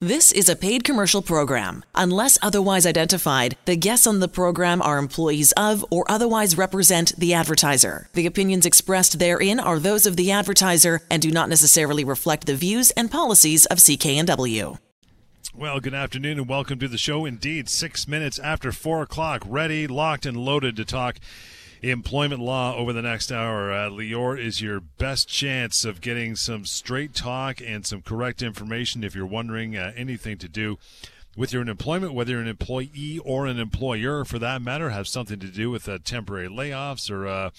This is a paid commercial program. Unless otherwise identified, the guests on the program are employees of or otherwise represent the advertiser. The opinions expressed therein are those of the advertiser and do not necessarily reflect the views and policies of CKNW. Well, good afternoon and welcome to the show. Indeed, six minutes after four o'clock, ready, locked, and loaded to talk employment law over the next hour. Uh, Lior is your best chance of getting some straight talk and some correct information if you're wondering uh, anything to do with your employment, whether you're an employee or an employer for that matter, have something to do with uh, temporary layoffs or uh,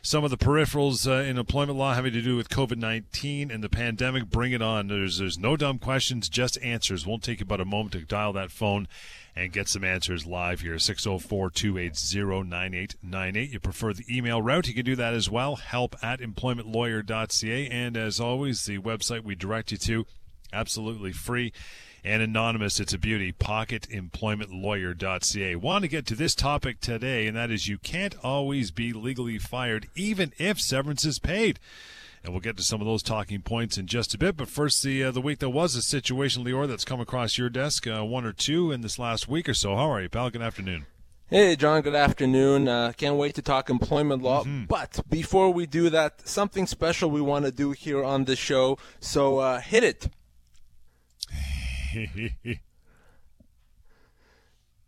some of the peripherals uh, in employment law having to do with COVID 19 and the pandemic. Bring it on. There's, there's no dumb questions, just answers. Won't take you about a moment to dial that phone and get some answers live here. 604 280 9898. You prefer the email route? You can do that as well. Help at employmentlawyer.ca. And as always, the website we direct you to, absolutely free and anonymous. It's a beauty. PocketEmploymentLawyer.ca. Want to get to this topic today, and that is you can't always be legally fired, even if severance is paid. And we'll get to some of those talking points in just a bit. But first, the uh, the week there was a situation, Lior, that's come across your desk, uh, one or two in this last week or so. How are you, pal? Good afternoon. Hey, John, good afternoon. Uh, can't wait to talk employment law. Mm-hmm. But before we do that, something special we want to do here on the show. So uh, hit it.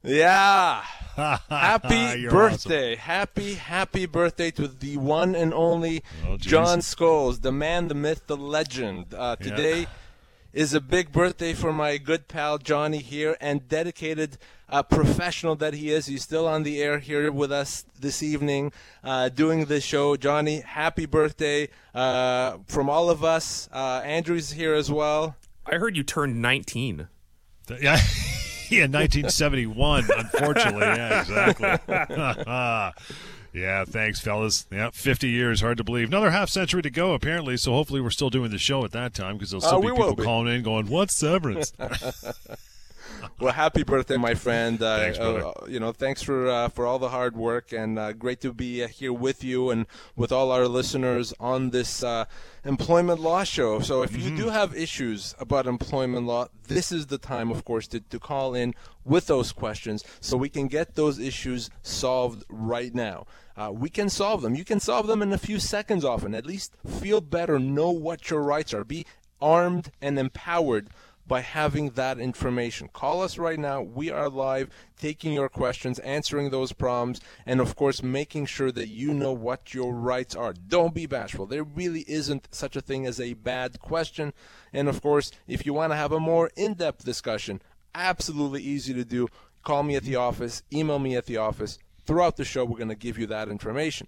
yeah. happy birthday. Awesome. Happy, happy birthday to the one and only oh, John Scholes, the man, the myth, the legend. Uh, today yeah. is a big birthday for my good pal Johnny here and dedicated uh, professional that he is. He's still on the air here with us this evening uh, doing this show. Johnny, happy birthday uh, from all of us. Uh, Andrew's here as well. I heard you turned 19. Yeah. yeah, 1971, unfortunately. Yeah, exactly. yeah, thanks, fellas. Yeah, 50 years, hard to believe. Another half century to go, apparently, so hopefully we're still doing the show at that time because there'll still uh, be people be. calling in going, What's severance? well, happy birthday, my friend. Uh, thanks, brother. Uh, you know, thanks for uh, for all the hard work, and uh, great to be uh, here with you and with all our listeners on this uh, employment law show. So, if mm-hmm. you do have issues about employment law, this is the time, of course, to, to call in with those questions so we can get those issues solved right now. Uh, we can solve them. You can solve them in a few seconds often. At least feel better, know what your rights are, be armed and empowered by having that information. Call us right now. We are live, taking your questions, answering those problems, and of course, making sure that you know what your rights are. Don't be bashful. There really isn't such a thing as a bad question. And of course, if you want to have a more in depth discussion, absolutely easy to do. Call me at the office, email me at the office. Throughout the show, we're going to give you that information.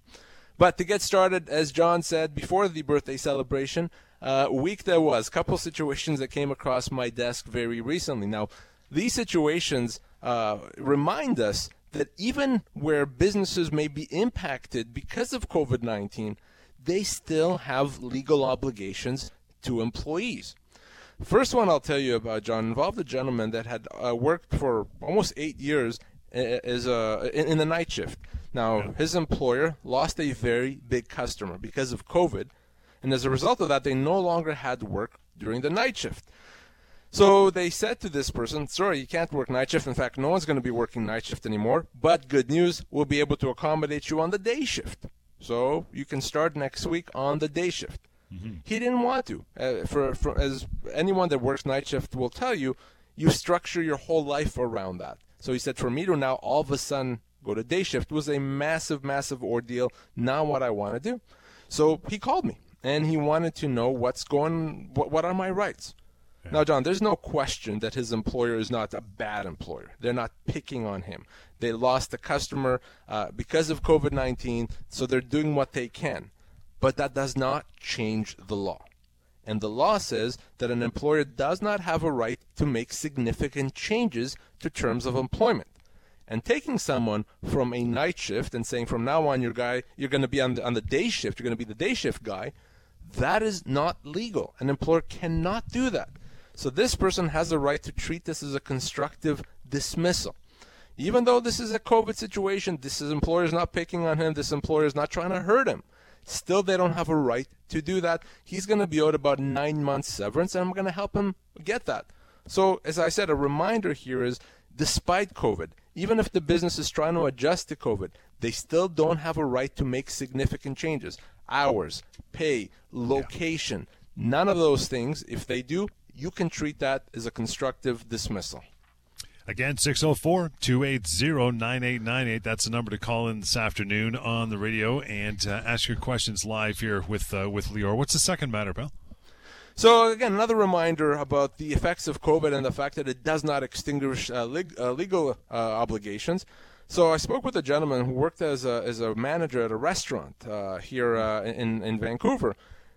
But to get started, as John said before the birthday celebration, uh, week there was. A Couple situations that came across my desk very recently. Now, these situations uh, remind us that even where businesses may be impacted because of COVID 19, they still have legal obligations to employees. First one I'll tell you about, John, involved a gentleman that had uh, worked for almost eight years as a, in, in the night shift. Now, his employer lost a very big customer because of COVID and as a result of that, they no longer had work during the night shift. So they said to this person, sorry, you can't work night shift. In fact, no one's going to be working night shift anymore. But good news, we'll be able to accommodate you on the day shift. So you can start next week on the day shift. Mm-hmm. He didn't want to. Uh, for, for, as anyone that works night shift will tell you, you structure your whole life around that. So he said, for me to now all of a sudden go to day shift was a massive, massive ordeal. Not what I want to do. So he called me and he wanted to know what's going what, what are my rights? Yeah. now john there's no question that his employer is not a bad employer. They're not picking on him. They lost a customer uh, because of covid-19 so they're doing what they can. But that does not change the law. And the law says that an employer does not have a right to make significant changes to terms of employment. And taking someone from a night shift and saying from now on your guy you're going to be on the, on the day shift you're going to be the day shift guy that is not legal. An employer cannot do that. So this person has the right to treat this as a constructive dismissal. Even though this is a COVID situation, this is employer is not picking on him, this employer is not trying to hurt him. Still, they don't have a right to do that. He's going to be owed about nine months severance, and I'm going to help him get that. So, as I said, a reminder here is despite COVID, even if the business is trying to adjust to COVID, they still don't have a right to make significant changes. Hours, pay, location, none of those things. If they do, you can treat that as a constructive dismissal. Again, 604 280 9898. That's the number to call in this afternoon on the radio and uh, ask your questions live here with, uh, with Lior. What's the second matter, pal? So, again, another reminder about the effects of COVID and the fact that it does not extinguish uh, leg- uh, legal uh, obligations. So, I spoke with a gentleman who worked as a, as a manager at a restaurant uh, here in, in Vancouver.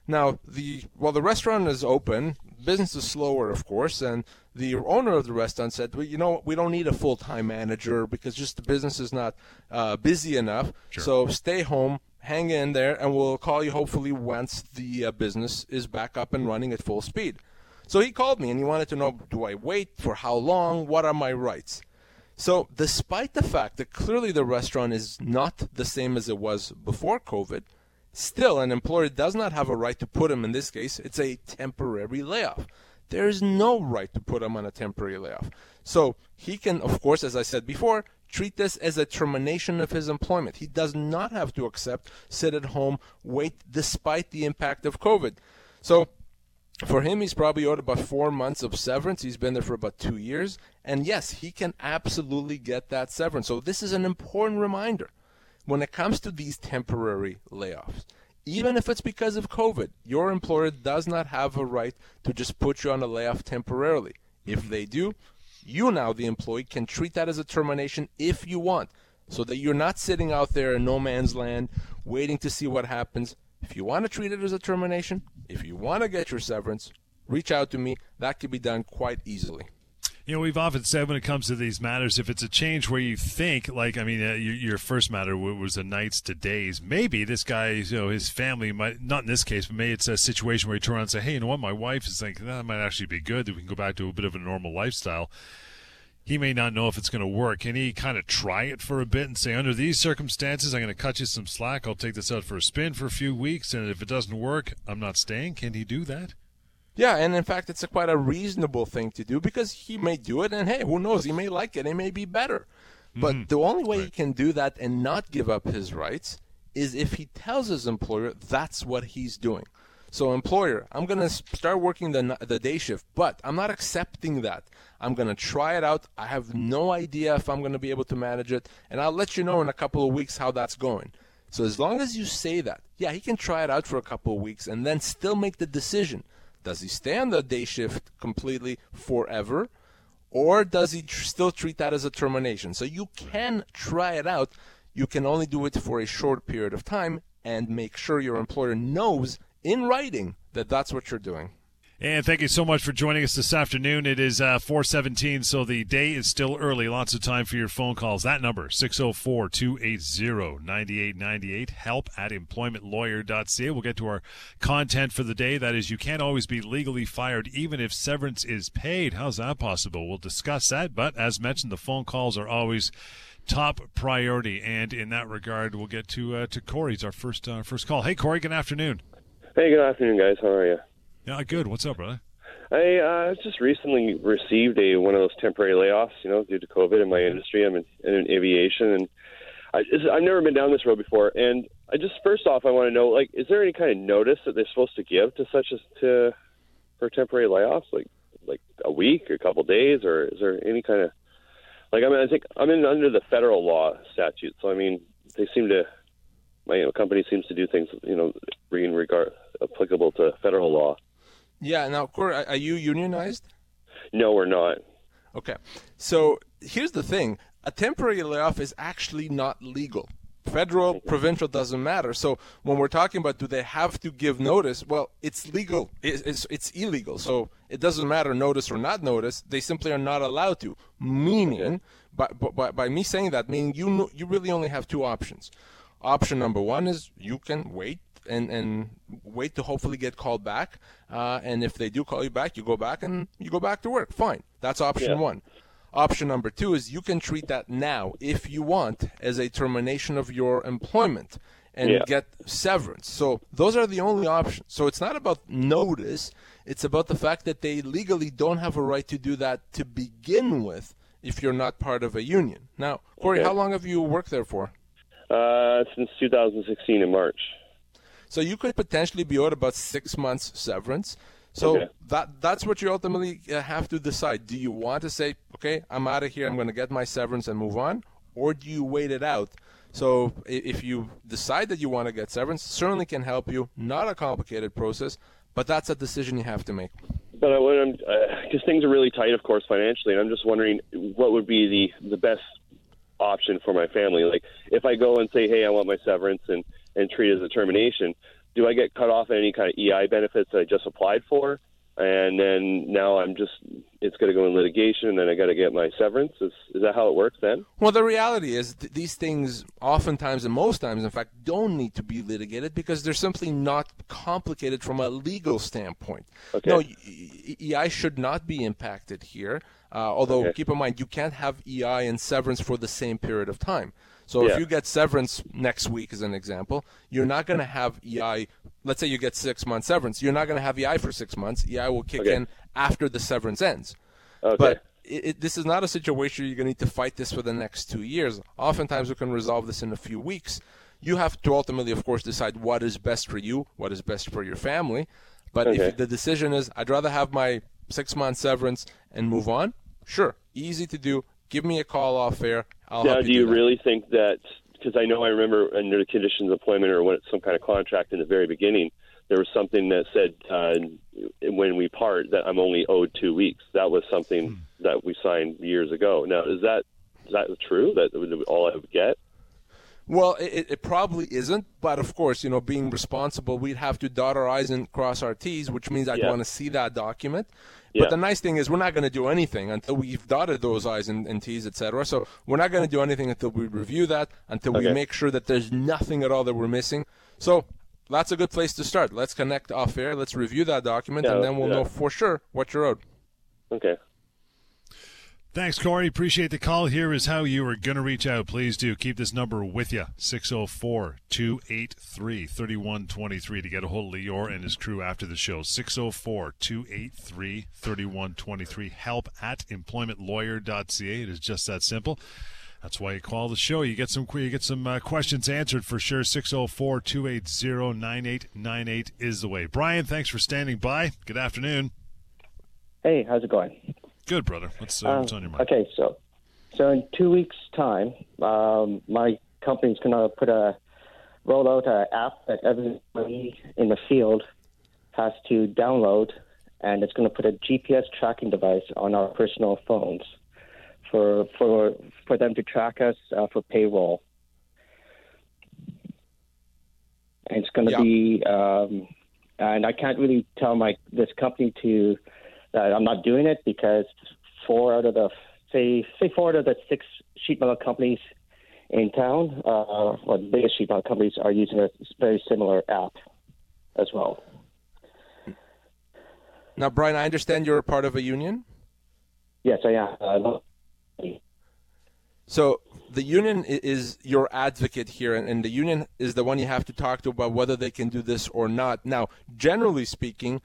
Now, the while the restaurant is open, business is slower, of course, and the owner of the restaurant said, well, you know, we don't need a full-time manager because just the business is not uh, busy enough. Sure. So stay home, hang in there, and we'll call you hopefully once the uh, business is back up and running at full speed. So he called me and he wanted to know, do I wait for how long? What are my rights? So, despite the fact that clearly the restaurant is not the same as it was before COVID, Still, an employer does not have a right to put him in this case. It's a temporary layoff. There is no right to put him on a temporary layoff. So he can, of course, as I said before, treat this as a termination of his employment. He does not have to accept, sit at home, wait despite the impact of COVID. So for him, he's probably owed about four months of severance. He's been there for about two years. And yes, he can absolutely get that severance. So this is an important reminder when it comes to these temporary layoffs, even if it's because of COVID, your employer does not have a right to just put you on a layoff temporarily. If they do, you now, the employee, can treat that as a termination if you want, so that you're not sitting out there in no man's land waiting to see what happens. If you want to treat it as a termination, if you want to get your severance, reach out to me. That can be done quite easily. You know, we've often said when it comes to these matters, if it's a change where you think, like, I mean, uh, your, your, first matter was a nights to days, maybe this guy, you know, his family might, not in this case, but maybe it's a situation where you turn around and say, hey, you know what, my wife is thinking that might actually be good, that we can go back to a bit of a normal lifestyle. He may not know if it's going to work. Can he kind of try it for a bit and say, under these circumstances, I'm going to cut you some slack. I'll take this out for a spin for a few weeks, and if it doesn't work, I'm not staying. Can he do that? Yeah, and in fact, it's a quite a reasonable thing to do because he may do it, and hey, who knows? He may like it. It may be better. But mm-hmm. the only way right. he can do that and not give up his rights is if he tells his employer that's what he's doing. So, employer, I'm going to start working the, the day shift, but I'm not accepting that. I'm going to try it out. I have no idea if I'm going to be able to manage it, and I'll let you know in a couple of weeks how that's going. So, as long as you say that, yeah, he can try it out for a couple of weeks and then still make the decision does he stay on the day shift completely forever? Or does he tr- still treat that as a termination? So you can try it out. You can only do it for a short period of time and make sure your employer knows in writing that that's what you're doing. And thank you so much for joining us this afternoon. It is uh, 417, so the day is still early. Lots of time for your phone calls. That number, 604-280-9898, help at employmentlawyer.ca. We'll get to our content for the day. That is, you can't always be legally fired even if severance is paid. How's that possible? We'll discuss that, but as mentioned, the phone calls are always top priority. And in that regard, we'll get to uh, to Corey's our first uh, first call. Hey, Corey, good afternoon. Hey, good afternoon, guys. How are you? Yeah, good. What's up, brother? I uh, just recently received a one of those temporary layoffs, you know, due to COVID in my industry. I'm in, in aviation, and I, I've never been down this road before. And I just first off, I want to know, like, is there any kind of notice that they're supposed to give to such as to for temporary layoffs, like like a week, or a couple days, or is there any kind of like I mean, I think I'm in under the federal law statute, so I mean, they seem to my you know, company seems to do things, you know, in regard applicable to federal law. Yeah. Now, Corey, are you unionized? No, we're not. Okay. So here's the thing: a temporary layoff is actually not legal. Federal, mm-hmm. provincial doesn't matter. So when we're talking about do they have to give notice? Well, it's legal. It's, it's, it's illegal. So it doesn't matter notice or not notice. They simply are not allowed to. Meaning, by, by, by me saying that, meaning you you really only have two options. Option number one is you can wait and, and wait to hopefully get called back. Uh, and if they do call you back, you go back and you go back to work. Fine. That's option yeah. one. Option number two is you can treat that now, if you want, as a termination of your employment. and Yeah. get severance. So those are the only options. So it's not about notice, it's about the fact that they legally don't have a right to do that to begin with if you're not part of a union. Now, Corey, Okay. how long have you worked there for? Uh, since 2016 in March. So you could potentially be owed about six months severance. So Okay. that that's what you ultimately uh, have to decide. Do you want to say, okay, I'm out of here, I'm going to get my severance and move on, or do you wait it out? So if you decide that you want to get severance, certainly can help you. Not a complicated process, but that's a decision you have to make. But I, I'm because things are really tight, of course, financially, and I'm just wondering what would be the the best option for my family. Like, if I go and say, "Hey, I want my severance," and and treat as a termination, do I get cut off any kind of EI benefits that I just applied for? And then now I'm just it's going to go in litigation, and then I got to get my severance. Is is that how it works then? Well, the reality is th- these things oftentimes and most times, in fact, don't need to be litigated because they're simply not complicated from a legal standpoint. Okay. No, EI should not be impacted here. Uh, although, Okay. keep in mind, you can't have EI and severance for the same period of time. So Yeah. if you get severance next week, as an example, you're not going to have EI. Let's say you get six months severance. You're not going to have EI for six months. EI will kick Okay. in after the severance ends. Okay. But it, it, this is not a situation where you're going to need to fight this for the next two years. Oftentimes, we can resolve this in a few weeks. You have to ultimately, of course, decide what is best for you, what is best for your family. But Okay. if the decision is, I'd rather have my six month severance and move on, sure, easy to do. Give me a call off air. I'll now, help do you you do that. really think that? Because I know I remember under the conditions of employment or when it's some kind of contract in the very beginning, there was something that said uh, when we part that I'm only owed two weeks. That was something Hmm. that we signed years ago. Now, is that is that true? That was all I would get? Well, it, it probably isn't, but of course, you know, being responsible, we'd have to dot our I's and cross our T's, which means I'd Yeah. want to see that document. Yeah. But the nice thing is, we're not going to do anything until we've dotted those I's and, and T's, etc. So we're not going to do anything until we review that, until we make sure that there's nothing at all that we're missing. So that's a good place to start. Let's connect off air, let's review that document, Yeah, and then we'll yeah. know for sure what you're owed. Okay. Thanks, Corey. Appreciate the call. Here is how you are going to reach out. Please do keep this number with you 604 283 3123 to get a hold of Lior and his crew after the show. 604 283 3123. Help at employmentlawyer.ca. It is just that simple. That's why you call the show. You get some you get some uh, questions answered for sure. 604 280 9898 is the way. Brian, thanks for standing by. Good afternoon. Hey, how's it going? Good, brother. What's, uh, Um, what's on your mind? Okay, so so in two weeks' time, um, my company's gonna put a roll out an app that everybody in the field has to download, and it's going to put a GPS tracking device on our personal phones for for for them to track us uh, for payroll. And it's going to Yeah. be, um, and I can't really tell my this company to that I'm not doing it because four out of the say say four out of the six sheet metal companies in town, uh, or the biggest sheet metal companies, are using a very similar app as well. Now, Brian, I understand you're a part of a union. Yes, I am. Uh, So the union is your advocate here, and the union is the one you have to talk to about whether they can do this or not. Now, generally speaking,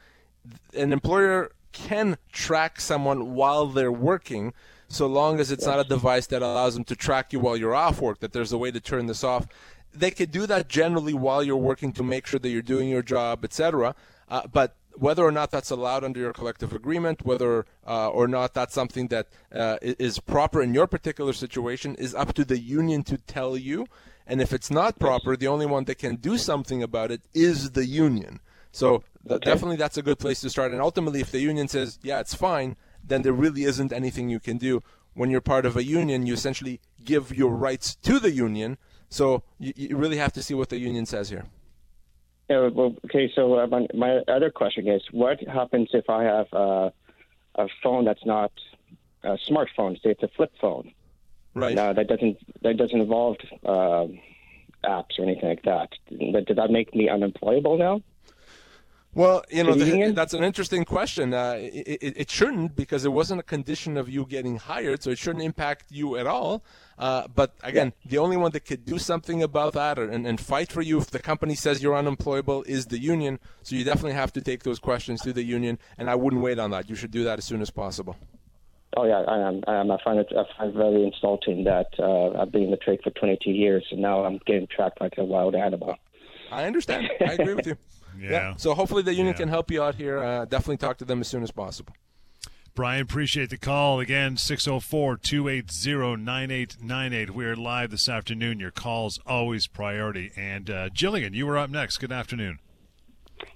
an employer can track someone while they're working, so long as it's not a device that allows them to track you while you're off work. That there's a way to turn this off. They could do that generally while you're working to make sure that you're doing your job, etc. Uh, but whether or not that's allowed under your collective agreement, whether uh, or not that's something that uh, is proper in your particular situation, is up to the union to tell you. And if it's not proper, the only one that can do something about it is the union. So th- definitely that's a good place to start. And ultimately, if the union says, yeah, it's fine, then there really isn't anything you can do. When you're part of a union, you essentially give your rights to the union. So you, you really have to see what the union says here. Yeah, well, okay, so uh, my, my other question is, what happens if I have uh, a phone that's not a smartphone? Say it's a flip phone. Right. Now that doesn't that doesn't involve um apps or anything like that. But Did that make me unemployable now? Well, you know, the, that's an interesting question. Uh, it, it, it, shouldn't because it wasn't a condition of you getting hired, so it shouldn't impact you at all. Uh, but again, yeah. the only one that could do something about that or, and, and fight for you if the company says you're unemployable is the union. So you definitely have to take those questions to the union, and I wouldn't wait on that. You should do that as soon as possible. Oh yeah, I am. I, am. I find it. I find it very insulting that uh, I've been in the trade for 22 years, and now I'm getting tracked like a wild animal. I understand. I agree with you. Yeah. yeah. So hopefully the union yeah. can help you out here. Uh, definitely talk to them as soon as possible. Brian, appreciate the call. Again, 604 280 9898. We're live this afternoon. Your call's always priority. And uh, Jillian, you were up next. Good afternoon.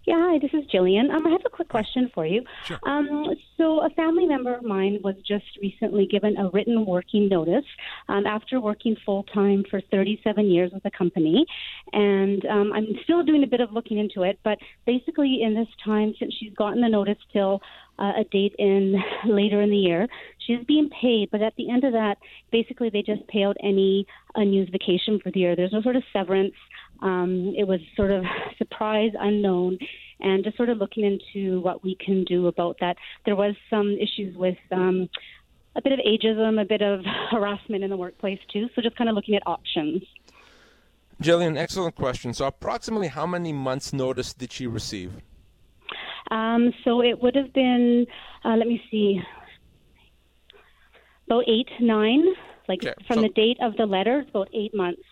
Yeah, hi, this is Jillian. Um, I have a quick question for you. Sure. Um, so, a family member of mine was just recently given a written working notice um, after working full time for 37 years with the company. And um, I'm still doing a bit of looking into it, but basically, in this time, since she's gotten the notice till uh, a date in later in the year. She's being paid, but at the end of that, basically they just pay out any unused vacation for the year. There's no sort of severance. Um, it was sort of surprise, unknown, and just sort of looking into what we can do about that. There was some issues with um, a bit of ageism, a bit of harassment in the workplace too. So just kind of looking at options. Jillian, excellent question. So, approximately how many months' notice did she receive? Um, so it would have been, uh, let me see, about eight, nine, like okay. from so, the date of the letter, about eight months.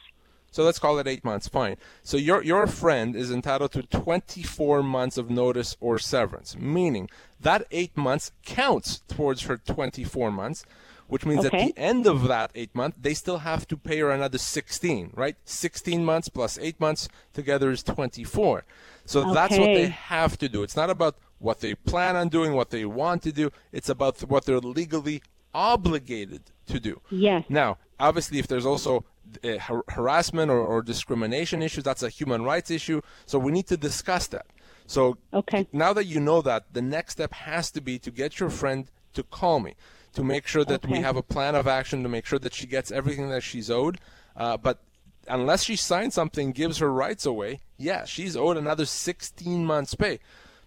So let's call it eight months. Fine. So your your friend is entitled to 24 months of notice or severance, meaning that eight months counts towards her 24 months, which means okay. at the end of that eight months, they still have to pay her another 16, right? 16 months plus eight months together is 24. So okay. that's what they have to do. It's not about what they plan on doing, what they want to do. It's about what they're legally obligated to do. Yes. Now, obviously, if there's also uh, har- harassment or, or discrimination issues, that's a human rights issue. So we need to discuss that. So okay. now that you know that, the next step has to be to get your friend to call me to make sure that okay. we have a plan of action to make sure that she gets everything that she's owed. Uh, but unless she signs something gives her rights away, yeah, she's owed another 16 months' pay.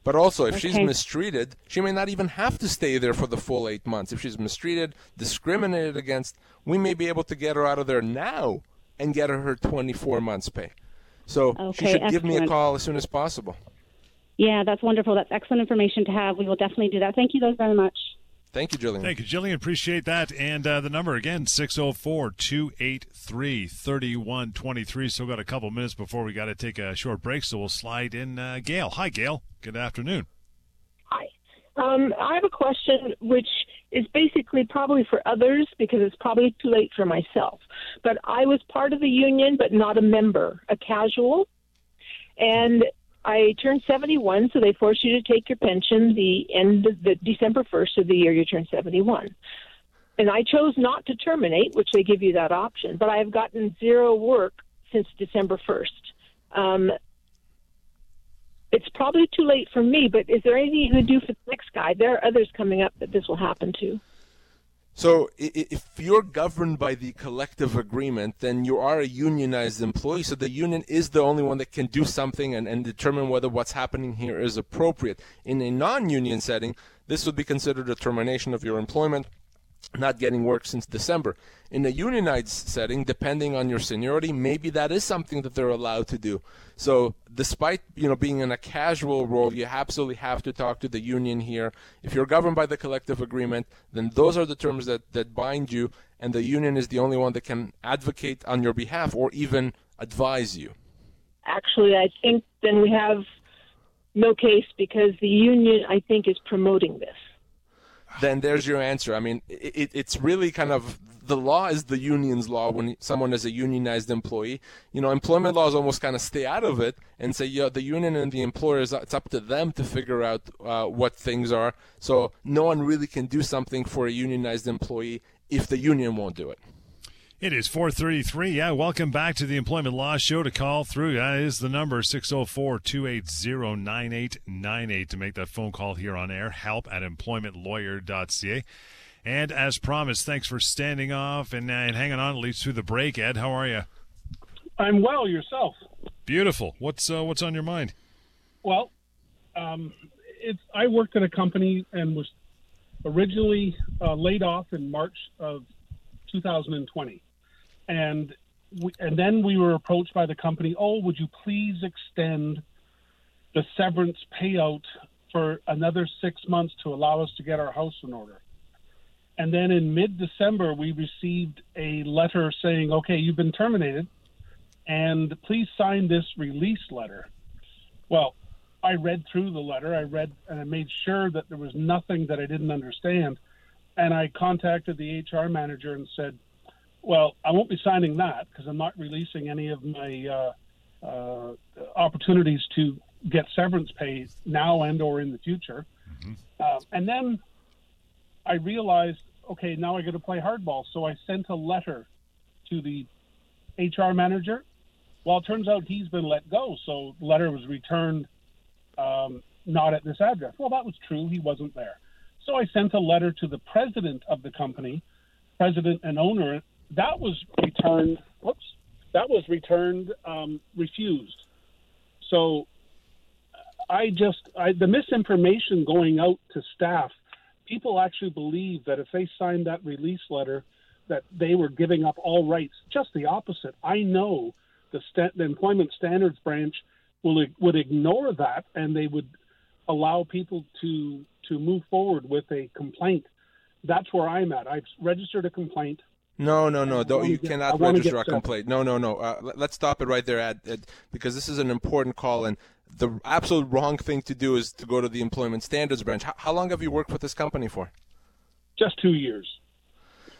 But also, if okay. she's mistreated, she may not even have to stay there for the full eight months. If she's mistreated, discriminated against, we may be able to get her out of there now and get her her 24 months' pay. So okay, she should excellent. give me a call as soon as possible. Yeah, that's wonderful. That's excellent information to have. We will definitely do that. Thank you guys very much. Thank you, Jillian. Thank you, Jillian. Appreciate that. And uh, the number again, 604 283 3123. Still got a couple minutes before we got to take a short break, so we'll slide in uh, Gail. Hi, Gail. Good afternoon. Hi. Um, I have a question which is basically probably for others because it's probably too late for myself. But I was part of the union, but not a member, a casual. And I turned 71, so they force you to take your pension the end of the December 1st of the year you turn 71. And I chose not to terminate, which they give you that option, but I have gotten zero work since December 1st. Um, it's probably too late for me, but is there anything you can do for the next guy? There are others coming up that this will happen to. So if you're governed by the collective agreement, then you are a unionized employee. So the union is the only one that can do something and, and determine whether what's happening here is appropriate. In a non-union setting, this would be considered a termination of your employment not getting work since December. In a unionized setting, depending on your seniority, maybe that is something that they're allowed to do. So, despite you know being in a casual role, you absolutely have to talk to the union here. If you're governed by the collective agreement, then those are the terms that, that bind you, and the union is the only one that can advocate on your behalf or even advise you. Actually, I think then we have no case because the union, I think, is promoting this then there's your answer. I mean, it, it's really kind of the law is the union's law when someone is a unionized employee. You know, employment laws almost kind of stay out of it and say, yeah, the union and the employers, it's up to them to figure out uh, what things are. So no one really can do something for a unionized employee if the union won't do it. It is 433. Yeah, welcome back to the Employment Law Show. To call through, that is the number 604 280 9898 to make that phone call here on air. Help at employmentlawyer.ca. And as promised, thanks for standing off and, uh, and hanging on at least through the break. Ed, how are you? I'm well. Yourself? Beautiful. What's uh, what's on your mind? Well, um, it's I worked at a company and was originally uh, laid off in March of 2020, and we, and then we were approached by the company. Oh, would you please extend the severance payout for another six months to allow us to get our house in order? And then in mid December, we received a letter saying, okay, you've been terminated, and please sign this release letter. Well, I read through the letter. I read and I made sure that there was nothing that I didn't understand. And I contacted the HR manager and said, well, I won't be signing that because I'm not releasing any of my uh, uh, opportunities to get severance pay now and or in the future. Mm-hmm. Uh, and then I realized, okay, now I got to play hardball. So I sent a letter to the HR manager. Well, it turns out he's been let go. So the letter was returned um, not at this address. Well, that was true. He wasn't there. So I sent a letter to the president of the company, president and owner. That was returned. Whoops. That was returned um, refused. So I just I, the misinformation going out to staff. People actually believe that if they signed that release letter, that they were giving up all rights. Just the opposite. I know the, st- the employment standards branch will would ignore that and they would allow people to to move forward with a complaint. That's where I'm at. I've registered a complaint. No, no, no. You get, cannot register a complaint. No, no, no. Uh, let's stop it right there, Ed, Ed, because this is an important call. And the absolute wrong thing to do is to go to the Employment Standards Branch. How, how long have you worked with this company for? Just two years.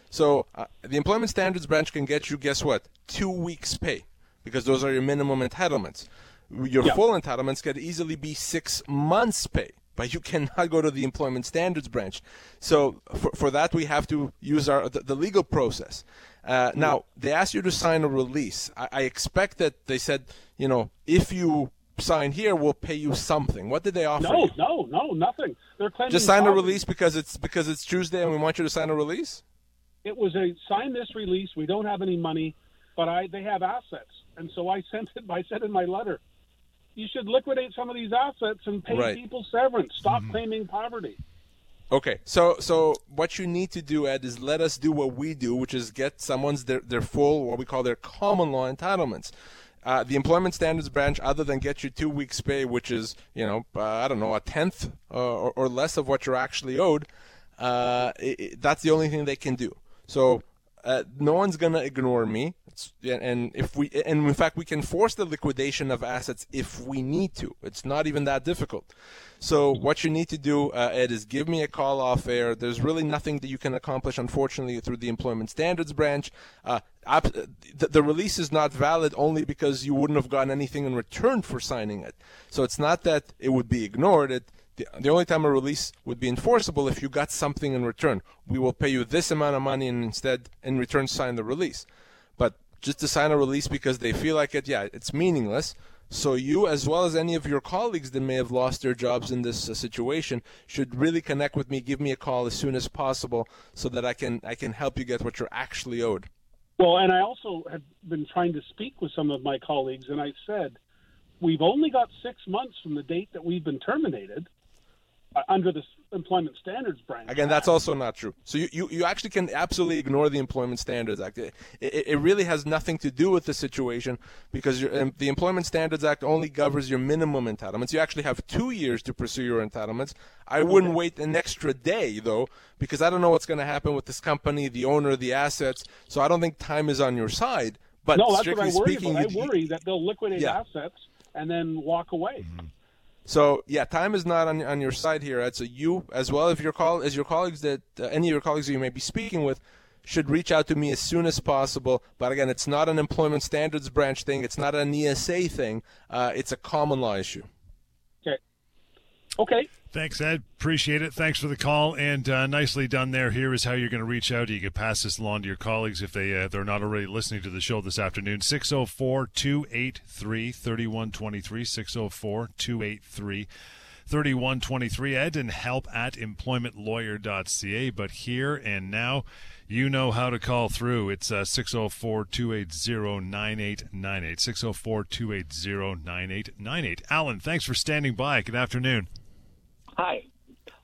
So uh, the Employment Standards Branch can get you, guess what? Two weeks' pay, because those are your minimum entitlements. Your yeah. full entitlements could easily be six months' pay, but you cannot go to the Employment Standards Branch. So for, for that, we have to use our the, the legal process. Uh, now they asked you to sign a release. I, I expect that they said, you know, if you sign here, we'll pay you something. What did they offer? No, you? no, no, nothing. They're claiming just sign a release because it's because it's Tuesday and we want you to sign a release. It was a sign this release. We don't have any money, but I they have assets, and so I sent it. I said in my letter, you should liquidate some of these assets and pay right. people severance. Stop mm-hmm. claiming poverty. Okay, so so what you need to do, Ed, is let us do what we do, which is get someone's their, their full what we call their common law entitlements. Uh, the employment standards branch, other than get you two weeks' pay, which is you know uh, I don't know a tenth uh, or, or, less of what you're actually owed, uh, it, it, that's the only thing they can do. So uh, no one's gonna ignore me. And if we, and in fact, we can force the liquidation of assets if we need to. It's not even that difficult. So what you need to do, uh, Ed, is give me a call off air. There's really nothing that you can accomplish, unfortunately, through the Employment Standards Branch. Uh, the, the release is not valid only because you wouldn't have gotten anything in return for signing it. So it's not that it would be ignored. It the, the only time a release would be enforceable if you got something in return. We will pay you this amount of money and instead, in return, sign the release. But just to sign a release because they feel like it, yeah, it's meaningless. So you, as well as any of your colleagues that may have lost their jobs in this uh, situation, should really connect with me. Give me a call as soon as possible so that I can I can help you get what you're actually owed. Well, and I also have been trying to speak with some of my colleagues, and I said, we've only got six months from the date that we've been terminated under the Employment Standards Branch. Again, that's also not true. So you, you, you actually can absolutely ignore the Employment Standards Act. It, it, it really has nothing to do with the situation because the Employment Standards Act only governs your minimum entitlements. You actually have two years to pursue your entitlements. I wouldn't wait an extra day, though, because I don't know what's going to happen with this company, the owner, the assets. So I don't think time is on your side. But no, that's strictly what I worry speaking, about. I worry that they'll liquidate yeah. assets and then walk away. Mm-hmm. So yeah, time is not on, on your side here. So you, as well as your as your colleagues that uh, any of your colleagues that you may be speaking with, should reach out to me as soon as possible. But again, it's not an employment standards branch thing. It's not an ESA thing. Uh, it's a common law issue. Okay. Okay. Thanks, Ed. Appreciate it. Thanks for the call and uh, nicely done there. Here is how you're going to reach out. You can pass this along to your colleagues if they uh, they're not already listening to the show this afternoon. 604 283 3123. 604 283 3123 ed and help at employmentlawyer.ca. But here and now, you know how to call through. It's uh, 604 280 9898. 604 280 9898. Alan, thanks for standing by. Good afternoon. Hi.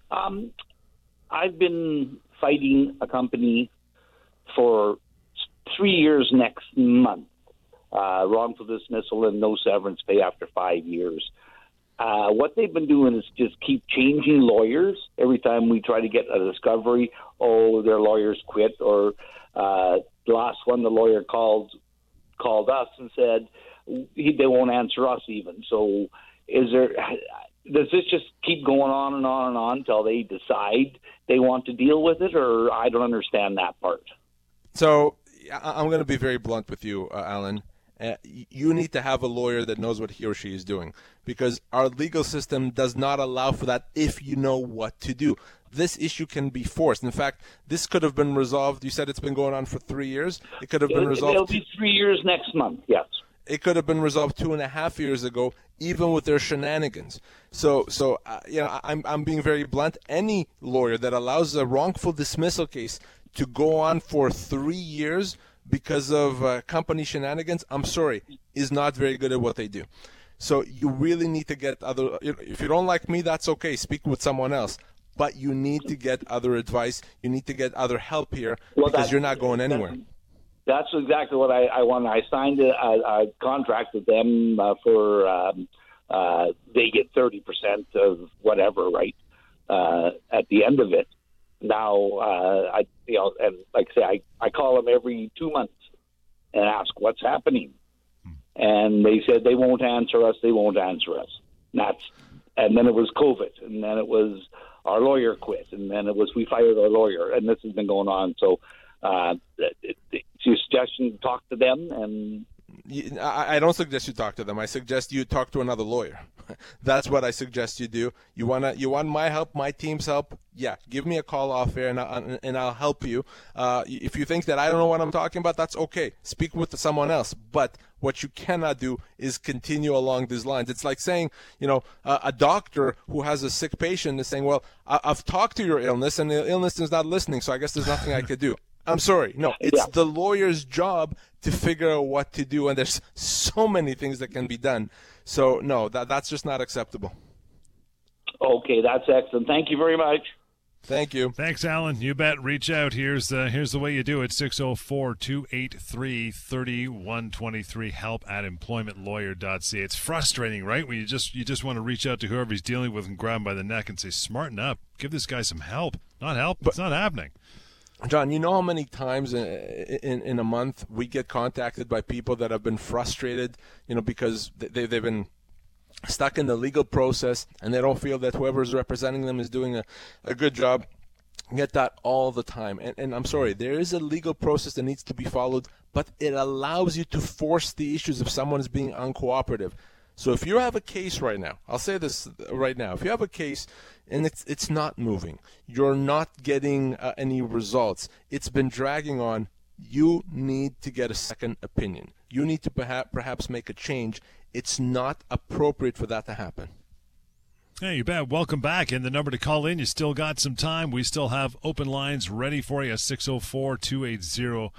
Um, I've been fighting a company for three years next month. Uh, wrongful dismissal and no severance pay after five years. Uh, what they've been doing is just keep changing lawyers every time we try to get a discovery. Oh, their lawyers quit, or uh, the last one, the lawyer called called us and said he, they won't answer us even. So, is there? Does this just keep going on and on and on until they decide they want to deal with it, or I don't understand that part. So I'm going to be very blunt with you, uh, Alan. Uh, you need to have a lawyer that knows what he or she is doing because our legal system does not allow for that if you know what to do. This issue can be forced. In fact, this could have been resolved. You said it's been going on for three years. It could have been resolved. It'll be three years next month. Yes. It could have been resolved two and a half years ago, even with their shenanigans. So, so uh, you know, I'm I'm being very blunt. Any lawyer that allows a wrongful dismissal case to go on for three years because of uh, company shenanigans, I'm sorry, is not very good at what they do. So you really need to get other. If you don't like me, that's okay. Speak with someone else. But you need to get other advice. You need to get other help here well, because you're not going anywhere. That's exactly what I, I want. I signed a, a, contract with them uh, for um, uh, they get thirty percent of whatever, right? Uh, at the end of it, now uh, I you know and like I say I, I call them every two months and ask what's happening and they said they won't answer us they won't answer us and that's and then it was covid and then it was our lawyer quit and then it was we fired our lawyer and this has been going on so uh it, it, suggestion talk to them and I don't suggest you talk to them. I suggest you talk to another lawyer. That's what I suggest you do. You wanna, you want my help, my team's help. Yeah, give me a call off air, and I'll, and I'll help you. Uh, if you think that I don't know what I'm talking about, that's okay. Speak with someone else. But what you cannot do is continue along these lines. It's like saying, you know, uh, a doctor who has a sick patient is saying, "Well, I- have talked to your illness, and the illness is not listening, so I guess there's nothing I could do." I'm sorry. No, it's yeah. the lawyer's job to figure out what to do, and there's so many things that can be done. So no, that that's just not acceptable. Okay, that's excellent. Thank you very much. Thank you. Thanks, Alan. You bet. Reach out. Here's uh, here's the way you do it 604 283 3123. Help at employmentlawyer.ca. It's frustrating, right? When you just you just want to reach out to whoever he's dealing with and grab him by the neck and say, smarten up. Give this guy some help. Not help. But, it's not happening. John, you know how many times in, in, in a month we get contacted by people that have been frustrated, you know, because they they've been stuck in the legal process and they don't feel that whoever's representing them is doing a, a good job. get that all the time. And, and I'm sorry, there is a legal process that needs to be followed, but it allows you to force the issues if someone is being uncooperative. So if you have a case right now, I'll say this right now. If you have a case and it's it's not moving, you're not getting uh, any results. It's been dragging on. You need to get a second opinion. You need to perhaps perhaps make a change. It's not appropriate for that to happen. Hey, you bet. Welcome back. And the number to call in, you still got some time. We still have open lines ready for you 604 280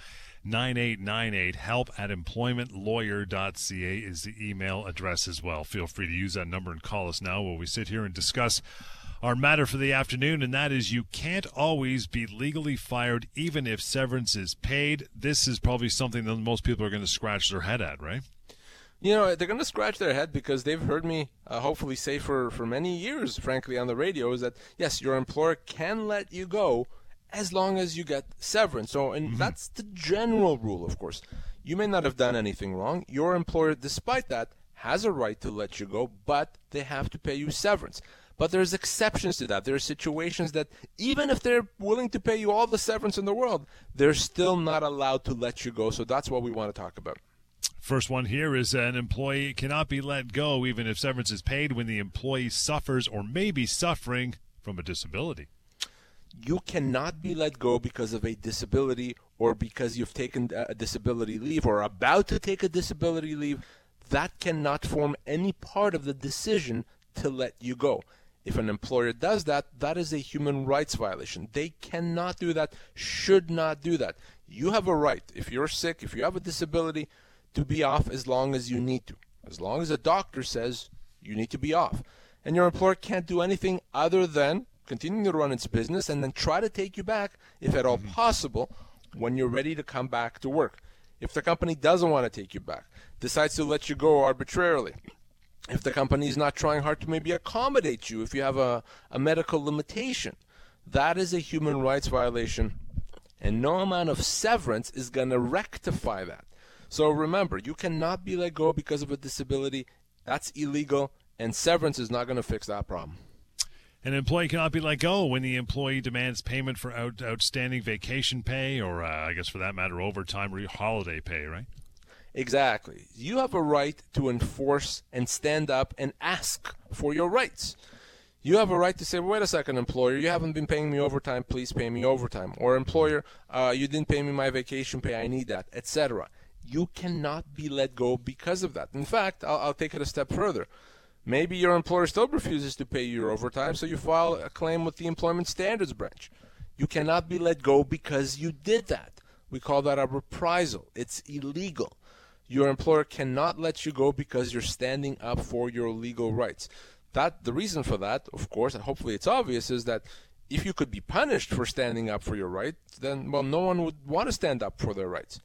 9898. Help at employmentlawyer.ca is the email address as well. Feel free to use that number and call us now while we sit here and discuss our matter for the afternoon, and that is you can't always be legally fired even if severance is paid. This is probably something that most people are going to scratch their head at, right? You know, they're going to scratch their head because they've heard me uh, hopefully say for, for many years, frankly, on the radio, is that, yes, your employer can let you go as long as you get severance. So, and mm-hmm. that's the general rule, of course. You may not have done anything wrong. Your employer, despite that, has a right to let you go, but they have to pay you severance. But there's exceptions to that. There are situations that even if they're willing to pay you all the severance in the world, they're still not allowed to let you go. So that's what we want to talk about. First one here is an employee cannot be let go even if severance is paid when the employee suffers or may be suffering from a disability you cannot be let go because of a disability or because you've taken uh, a disability leave or about to take a disability leave. That cannot form any part of the decision to let you go. If an employer does that, that is a human rights violation. They cannot do that, should not do that. You have a right, if you're sick, if you have a disability, to be off as long as you need to. As long as a doctor says you need to be off. And your employer can't do anything other than continuing to run its business and then try to take you back, if at all mm-hmm. possible, when you're ready to come back to work. If the company doesn't want to take you back, decides to let you go arbitrarily, if the company is not trying hard to maybe accommodate you, if you have a, a medical limitation, that is a human rights violation. And no amount of severance is going to rectify that. So remember, you cannot be let go because of a disability. That's illegal, and severance is not going to fix that problem. An employee cannot be let go when the employee demands payment for out, outstanding vacation pay, or uh, I guess for that matter, overtime or holiday pay, right? Exactly. You have a right to enforce and stand up and ask for your rights. You have a right to say, wait a second, employer, you haven't been paying me overtime, please pay me overtime. Or employer, uh, you didn't pay me my vacation pay, I need that, etc. You cannot be let go because of that. In fact, I'll, I'll take it a step further. Maybe your employer still refuses to pay you your overtime, so you file a claim with the Employment Standards Branch. You cannot be let go because you did that. We call that a reprisal. It's illegal. Your employer cannot let you go because you're standing up for your legal rights. That the reason for that, of course, and hopefully it's obvious, is that if you could be punished for standing up for your rights, then well, no one would want to stand up for their rights.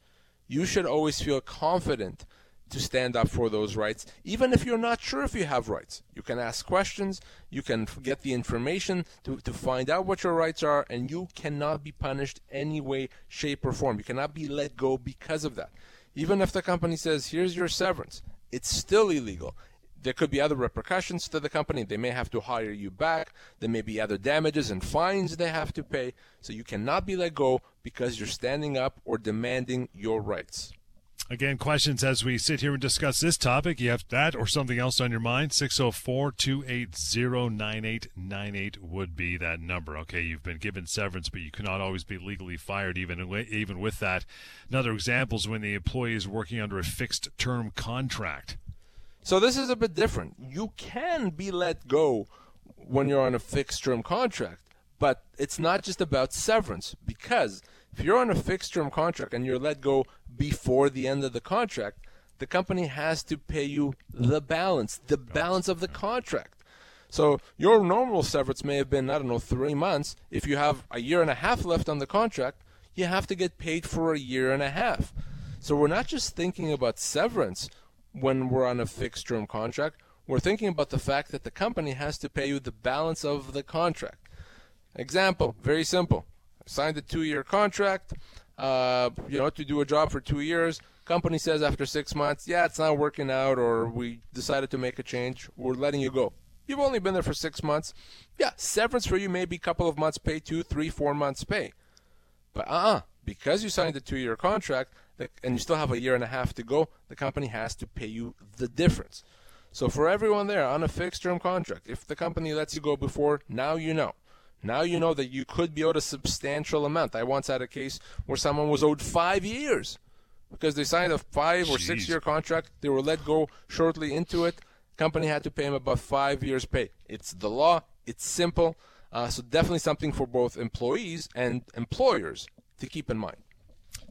You should always feel confident to stand up for those rights, even if you're not sure if you have rights. You can ask questions, you can get the information to, to find out what your rights are, and you cannot be punished any way, shape, or form. You cannot be let go because of that. Even if the company says, here's your severance, it's still illegal. There could be other repercussions to the company. They may have to hire you back. There may be other damages and fines they have to pay. So you cannot be let go because you're standing up or demanding your rights. Again, questions as we sit here and discuss this topic. You have that or something else on your mind? 604 280 9898 would be that number. Okay, you've been given severance, but you cannot always be legally fired, even, even with that. Another example is when the employee is working under a fixed term contract. So this is a bit different. You can be let go when you're on a fixed term contract, but it's not just about severance because if you're on a fixed term contract and you're let go before the end of the contract, the company has to pay you the balance, the balance of the contract. So your normal severance may have been, I don't know, three months. If you have a year and a half left on the contract, you have to get paid for a year and a half. So we're not just thinking about severance when we're on a fixed term contract. We're thinking about the fact that the company has to pay you the balance of the contract. Example, very simple signed a two-year contract. Uh, you know, to do a job for two years. Company says after six months, yeah, it's not working out, or we decided to make a change. We're letting you go. You've only been there for six months. Yeah, severance for you may be a couple of months pay, two, three, four months pay. But uh-uh, because you signed a two-year contract and you still have a year and a half to go, the company has to pay you the difference. So for everyone there on a fixed-term contract, if the company lets you go before, now you know. Now you know that you could be owed a substantial amount. I once had a case where someone was owed five years because they signed a five or six year contract. They were let go shortly into it. Company had to pay them about five years' pay. It's the law. It's simple. Uh, so definitely something for both employees and employers to keep in mind.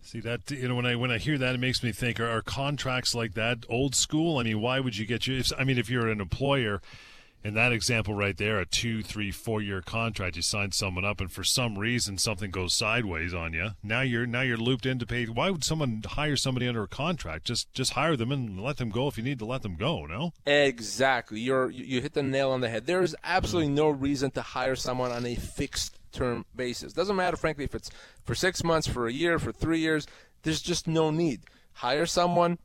See that you know when I when I hear that it makes me think are, are contracts like that old school? I mean, why would you get you? If, I mean, if you're an employer in that example right there, a two, three, four year contract, you sign someone up, and for some reason something goes sideways on you. Now you're now you're looped in to pay. Why would someone hire somebody under a contract? Just just hire them and let them go if you need to let them go. No. Exactly. You're you hit the nail on the head. There is absolutely no reason to hire someone on a fixed term basis. Doesn't matter, frankly, if it's for six months, for a year, for three years. There's just no need. Hire someone,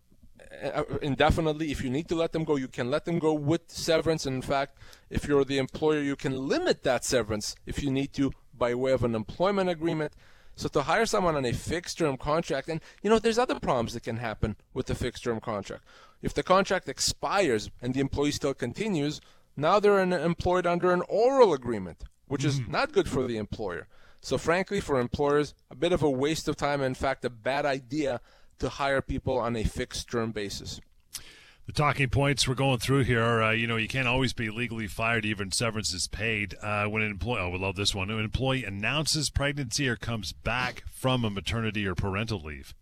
indefinitely. If you need to let them go, you can let them go with severance. And in fact, if you're the employer, you can limit that severance if you need to by way of an employment agreement. So to hire someone on a fixed term contract, and you know, there's other problems that can happen with the fixed term contract. If the contract expires and the employee still continues, now they're an, employed under an oral agreement, which is mm-hmm. not good for the employer. So frankly, for employers, a bit of a waste of time, in fact, a bad idea to hire people on a fixed term basis. The talking points we're going through here are, uh, you know, you can't always be legally fired, even severance is paid. Uh, when an employee, oh, we love this one. When an employee announces pregnancy or comes back from a maternity or parental leave.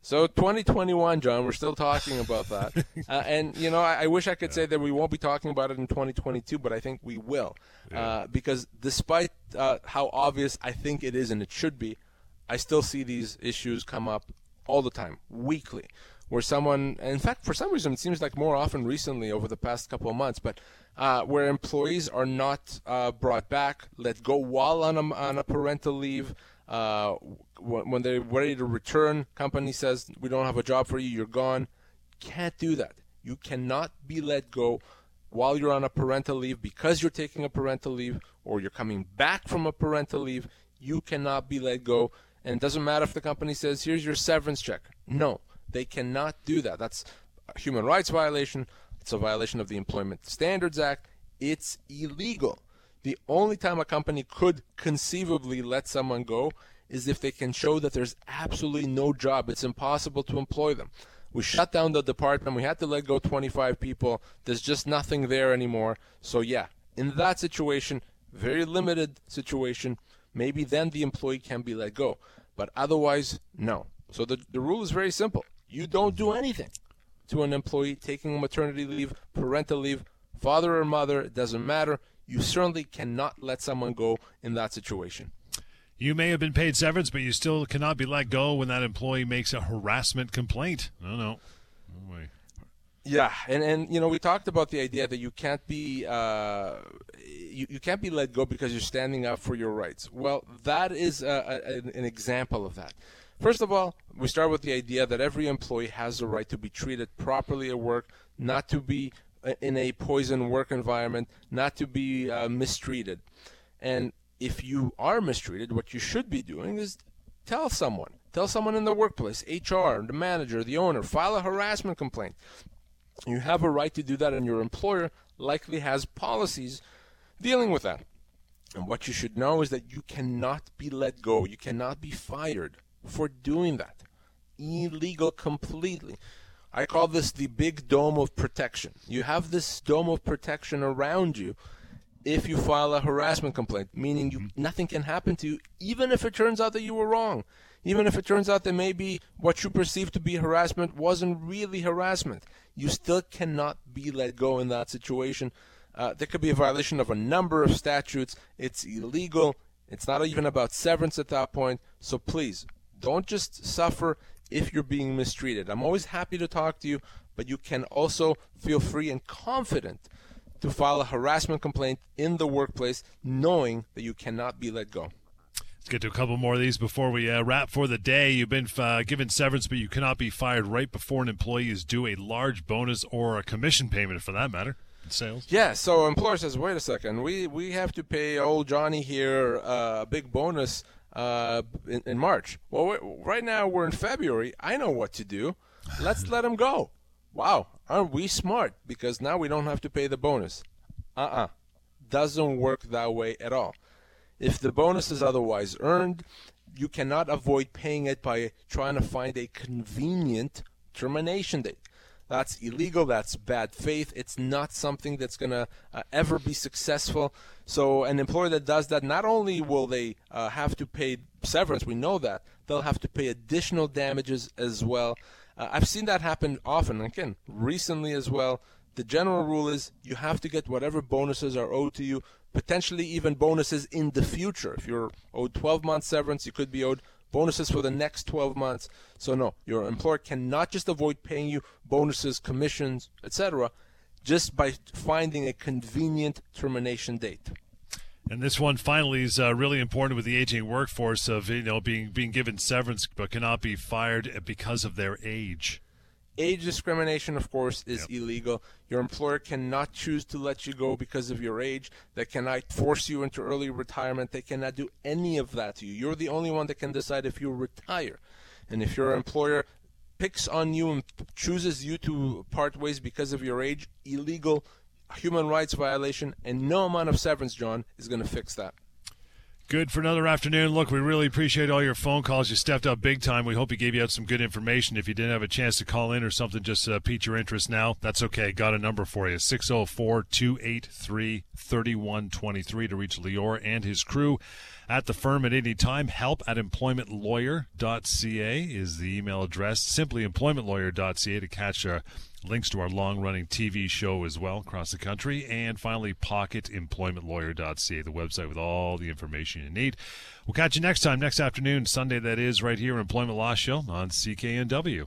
So 2021, John, we're still talking about that, uh, and you know, I, I, wish I could yeah. say that we won't be talking about it in 2022, but I think we will, yeah. uh, because despite uh, how obvious I think it is and it should be, I still see these issues come up all the time, weekly, where someone, in fact, for some reason, it seems like more often recently over the past couple of months, but uh, where employees are not uh, brought back, let go while on a, on a parental leave. Uh, when they're ready to return, company says we don't have a job for you, you're gone. Can't do that. You cannot be let go while you're on a parental leave because you're taking a parental leave or you're coming back from a parental leave. You cannot be let go. And it doesn't matter if the company says, here's your severance check. No, they cannot do that. That's a human rights violation. It's a violation of the Employment Standards Act. It's illegal. The only time a company could conceivably let someone go is if they can show that there's absolutely no job. It's impossible to employ them. We shut down the department. We had to let go 25 people. There's just nothing there anymore. So, yeah, in that situation, very limited situation, maybe then the employee can be let go. But otherwise, no. So the, the rule is very simple. You don't do anything to an employee taking maternity leave, parental leave, father or mother, it doesn't matter. You certainly cannot let someone go in that situation. You may have been paid severance, but you still cannot be let go when that employee makes a harassment complaint. No, no. No way. Yeah, and and you know we talked about the idea that you can't be uh, you, you can't be let go because you're standing up for your rights. Well, that is a, a, an example of that. First of all, we start with the idea that every employee has the right to be treated properly at work, not to be uh, in a poison work environment, not to be uh, mistreated. And if you are mistreated, what you should be doing is tell someone. Tell someone in the workplace, HR, the manager, the owner, file a harassment complaint. You have a right to do that, and your employer likely has policies dealing with that. And what you should know is that you cannot be let go. You cannot be fired for doing that. Illegal completely. I call this the big dome of protection. You have this dome of protection around you if you file a harassment complaint, meaning you, mm-hmm. nothing can happen to you, even if it turns out that you were wrong. Even if it turns out that maybe what you perceive to be harassment wasn't really harassment, you still cannot be let go in that situation. Uh, there could be a violation of a number of statutes. It's illegal. It's not even about severance at that point. So please, don't just suffer if you're being mistreated. I'm always happy to talk to you, but you can also feel free and confident to file a harassment complaint in the workplace knowing that you cannot be let go. Let's get to a couple more of these before we uh, wrap for the day. You've been uh, given severance, but you cannot be fired right before an employee is due a large bonus or a commission payment, for that matter. Sales. Yeah, so employer says, "Wait a second, we we have to pay old Johnny here uh, a big bonus uh, in, in March. Well, right now we're in February. I know what to do. Let's let him go." Wow, aren't we smart? Because now we don't have to pay the bonus. Uh uh-uh. uh. Doesn't work that way at all. If the bonus is otherwise earned, you cannot avoid paying it by trying to find a convenient termination date. That's illegal. That's bad faith. It's not something that's going to uh, ever be successful. So, an employer that does that, not only will they uh, have to pay severance, we know that, they'll have to pay additional damages as well. Uh, I've seen that happen often. Again, recently as well. The general rule is you have to get whatever bonuses are owed to you, potentially even bonuses in the future. If you're owed 12 months severance, you could be owed bonuses for the next 12 months. So no, your employer cannot just avoid paying you bonuses, commissions, etc., just by finding a convenient termination date. And this one finally is uh, really important with the aging workforce of you know being being given severance but cannot be fired because of their age. Age discrimination, of course, is yep. illegal. Your employer cannot choose to let you go because of your age. They cannot force you into early retirement. They cannot do any of that to you. You're the only one that can decide if you retire. And if your employer picks on you and chooses you to part ways because of your age, illegal human rights violation, and no amount of severance, John, is going to fix that. Good for another afternoon. Look, we really appreciate all your phone calls. You stepped up big time. We hope you gave you out some good information. If you didn't have a chance to call in or something, just uh, piqued your interest now. That's okay. Got a number for you 604 283 3123 to reach Lior and his crew at the firm at any time. Help at employmentlawyer.ca is the email address. Simply employmentlawyer.ca to catch uh, links to our long running TV show as well across the country. And finally, pocketemploymentlawyer.ca, the website with all the information you need. We'll catch you next time, next afternoon, Sunday, that is, right here, Employment Law Show on CKNW.